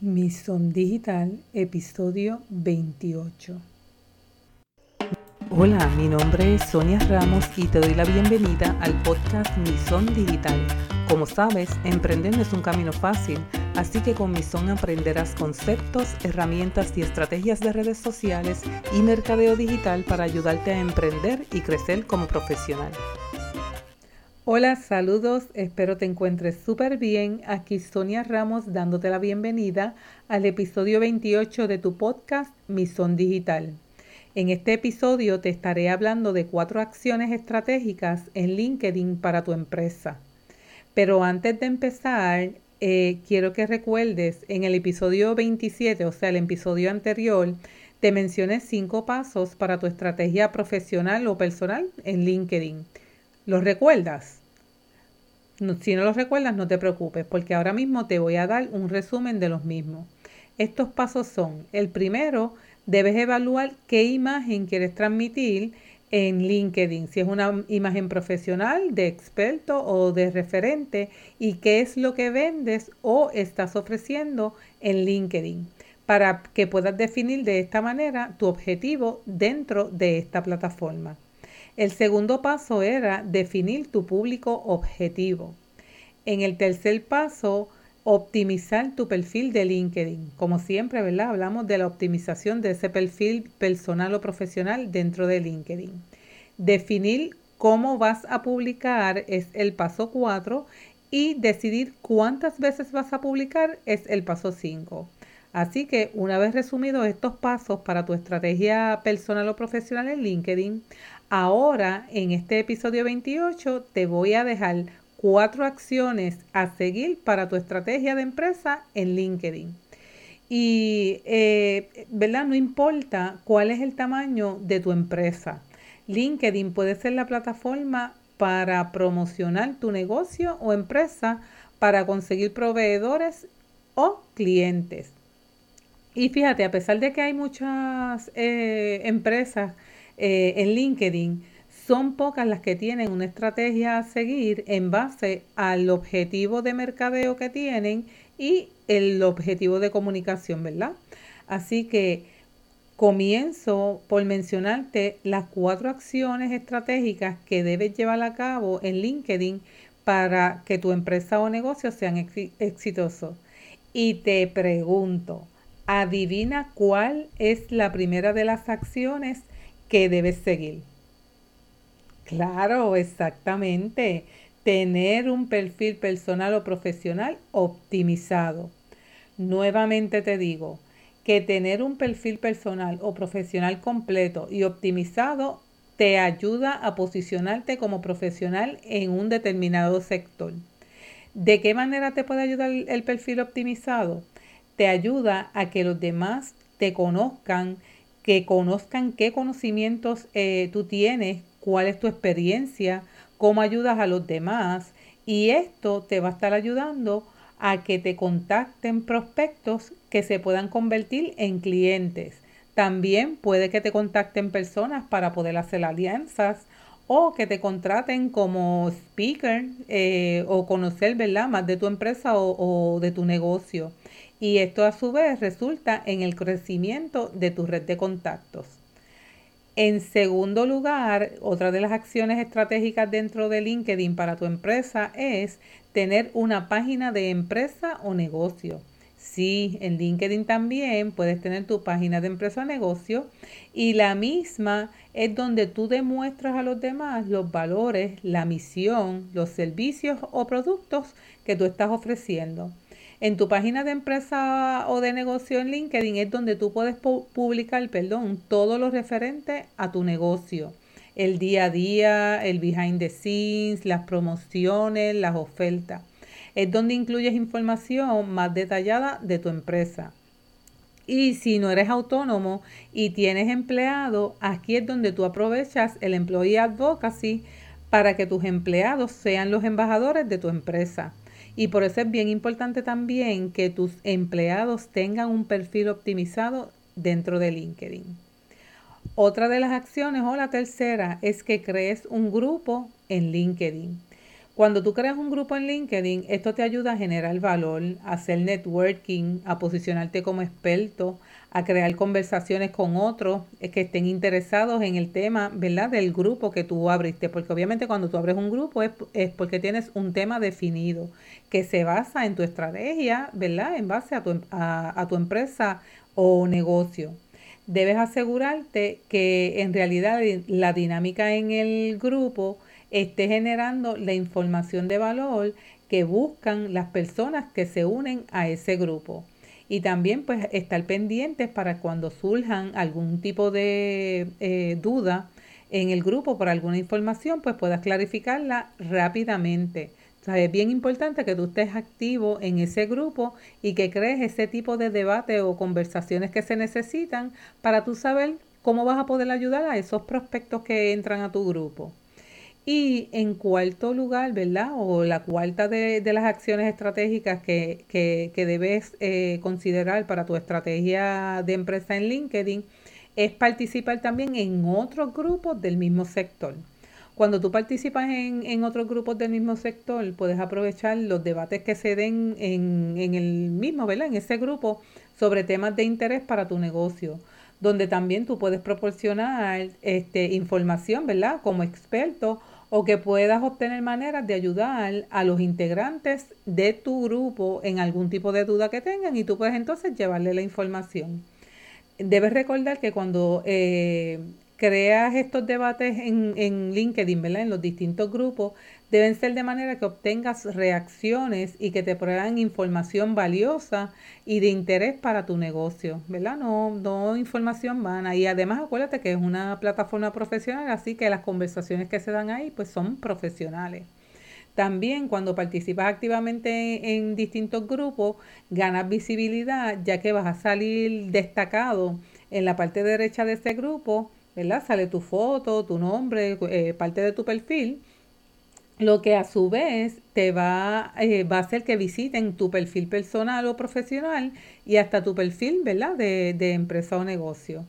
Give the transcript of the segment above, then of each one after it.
Misión Digital, episodio 28. Hola, mi nombre es Sonia Ramos y te doy la bienvenida al podcast Misión Digital. Como sabes, emprender no es un camino fácil, así que con Mison aprenderás conceptos, herramientas y estrategias de redes sociales y mercadeo digital para ayudarte a emprender y crecer como profesional. Hola, saludos, espero te encuentres súper bien. Aquí Sonia Ramos dándote la bienvenida al episodio 28 de tu podcast Mison Digital. En este episodio te estaré hablando de cuatro acciones estratégicas en LinkedIn para tu empresa. Pero antes de empezar, eh, quiero que recuerdes en el episodio 27, o sea, el episodio anterior, te mencioné cinco pasos para tu estrategia profesional o personal en LinkedIn. ¿Los recuerdas? Si no los recuerdas, no te preocupes, porque ahora mismo te voy a dar un resumen de los mismos. Estos pasos son, el primero, debes evaluar qué imagen quieres transmitir en LinkedIn, si es una imagen profesional, de experto o de referente, y qué es lo que vendes o estás ofreciendo en LinkedIn, para que puedas definir de esta manera tu objetivo dentro de esta plataforma. El segundo paso era definir tu público objetivo. En el tercer paso, optimizar tu perfil de LinkedIn. Como siempre, ¿verdad? Hablamos de la optimización de ese perfil personal o profesional dentro de LinkedIn. Definir cómo vas a publicar es el paso 4 y decidir cuántas veces vas a publicar es el paso 5. Así que una vez resumidos estos pasos para tu estrategia personal o profesional en LinkedIn, Ahora, en este episodio 28, te voy a dejar cuatro acciones a seguir para tu estrategia de empresa en LinkedIn. Y, eh, ¿verdad? No importa cuál es el tamaño de tu empresa. LinkedIn puede ser la plataforma para promocionar tu negocio o empresa para conseguir proveedores o clientes. Y fíjate, a pesar de que hay muchas eh, empresas eh, en LinkedIn, son pocas las que tienen una estrategia a seguir en base al objetivo de mercadeo que tienen y el objetivo de comunicación, ¿verdad? Así que comienzo por mencionarte las cuatro acciones estratégicas que debes llevar a cabo en LinkedIn para que tu empresa o negocio sean exitosos. Y te pregunto, adivina cuál es la primera de las acciones que debes seguir. Claro, exactamente. Tener un perfil personal o profesional optimizado. Nuevamente te digo que tener un perfil personal o profesional completo y optimizado te ayuda a posicionarte como profesional en un determinado sector. ¿De qué manera te puede ayudar el perfil optimizado? Te ayuda a que los demás te conozcan que conozcan qué conocimientos eh, tú tienes, cuál es tu experiencia, cómo ayudas a los demás y esto te va a estar ayudando a que te contacten prospectos que se puedan convertir en clientes. También puede que te contacten personas para poder hacer alianzas o que te contraten como speaker eh, o conocer ¿verdad? más de tu empresa o de tu negocio y esto a su vez resulta en el crecimiento de tu red de contactos. En segundo lugar, otra de las acciones estratégicas dentro de LinkedIn para tu empresa es tener una página de empresa o negocio. Sí, en LinkedIn también puedes tener tu página de empresa o negocio y la misma es donde tú demuestras a los demás los valores, la misión, los servicios o productos que tú estás ofreciendo. En tu página de empresa o de negocio en LinkedIn es donde tú puedes publicar, perdón, todo lo referente a tu negocio. El día a día, el behind the scenes, las promociones, las ofertas. Es donde incluyes información más detallada de tu empresa. Y si no eres autónomo y tienes empleado, aquí es donde tú aprovechas el Employee Advocacy para que tus empleados sean los embajadores de tu empresa. Y por eso es bien importante también que tus empleados tengan un perfil optimizado dentro de LinkedIn. Otra de las acciones o la tercera es que crees un grupo en LinkedIn. Cuando tú creas un grupo en LinkedIn, esto te ayuda a generar valor, a hacer networking, a posicionarte como experto, a crear conversaciones con otros que estén interesados en el tema, ¿verdad? Del grupo que tú abriste, porque obviamente cuando tú abres un grupo es, porque tienes un tema definido que se basa en tu estrategia, ¿verdad? En base a tu, a tu empresa o negocio. Debes asegurarte que en realidad la dinámica en el grupo esté generando la información de valor que buscan las personas que se unen a ese grupo. Y también pues estar pendientes para cuando surjan algún tipo de eh, duda en el grupo por alguna información, pues puedas clarificarla rápidamente. es bien importante que tú estés activo en ese grupo y que crees ese tipo de debate o conversaciones que se necesitan para tú saber cómo vas a poder ayudar a esos prospectos que entran a tu grupo. Y en cuarto lugar, ¿verdad? O la cuarta de, las acciones estratégicas que, que, debes eh, considerar para tu estrategia de empresa en LinkedIn es participar también en otros grupos del mismo sector. Cuando tú participas en, en, otros grupos del mismo sector, puedes aprovechar los debates que se den en, en el mismo, ¿verdad? En ese grupo sobre temas de interés para tu negocio donde también tú puedes proporcionar este, información, ¿verdad? Como experto o que puedas obtener maneras de ayudar a los integrantes de tu grupo en algún tipo de duda que tengan y tú puedes entonces llevarle la información. Debes recordar que cuando eh, creas estos debates en, en LinkedIn, ¿verdad? En los distintos grupos, deben ser de manera que obtengas reacciones y que te prueban información valiosa y de interés para tu negocio, ¿verdad? No, no información vana. Y además acuérdate que es una plataforma profesional, así que las conversaciones que se dan ahí pues son profesionales. También cuando participas activamente en distintos grupos, ganas visibilidad ya que vas a salir destacado en la parte derecha de ese grupo, ¿verdad? Sale tu foto, tu nombre, eh, parte de tu perfil lo que a su vez te va, eh, va a hacer que visiten tu perfil personal o profesional y hasta tu perfil, ¿verdad? De, de empresa o negocio.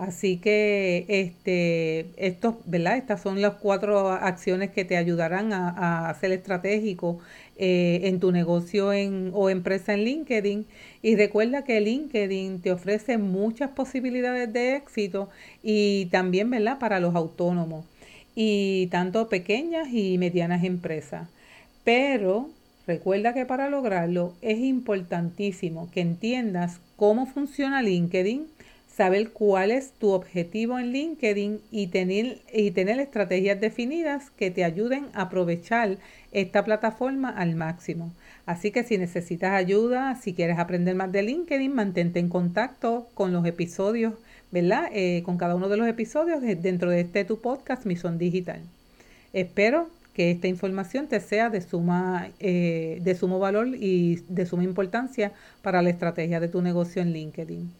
Así que este, estos, ¿verdad? estas son las cuatro acciones que te ayudarán a, a ser estratégico eh, en tu negocio en, o empresa en LinkedIn. Y recuerda que LinkedIn te ofrece muchas posibilidades de éxito y también ¿verdad? para los autónomos y tanto pequeñas y medianas empresas. Pero recuerda que para lograrlo es importantísimo que entiendas cómo funciona LinkedIn, saber cuál es tu objetivo en LinkedIn y tener, y tener estrategias definidas que te ayuden a aprovechar esta plataforma al máximo. Así que si necesitas ayuda, si quieres aprender más de LinkedIn, mantente en contacto con los episodios ¿verdad? Eh, con cada uno de los episodios dentro de este tu podcast Misión Digital. Espero que esta información te sea de suma eh, de sumo valor y de suma importancia para la estrategia de tu negocio en LinkedIn.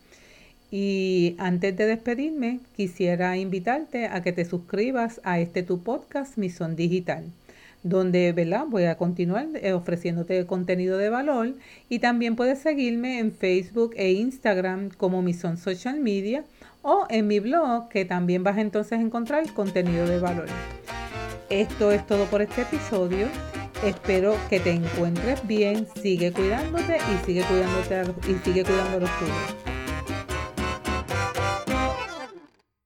Y antes de despedirme, quisiera invitarte a que te suscribas a este tu podcast Misión Digital donde ¿verdad? voy a continuar eh, ofreciéndote contenido de valor y también puedes seguirme en Facebook e Instagram como Mison Social Media o en mi blog que también vas entonces a encontrar contenido de valor. Esto es todo por este episodio. Espero que te encuentres bien, sigue cuidándote y sigue cuidándote y sigue cuidando a los tuyos.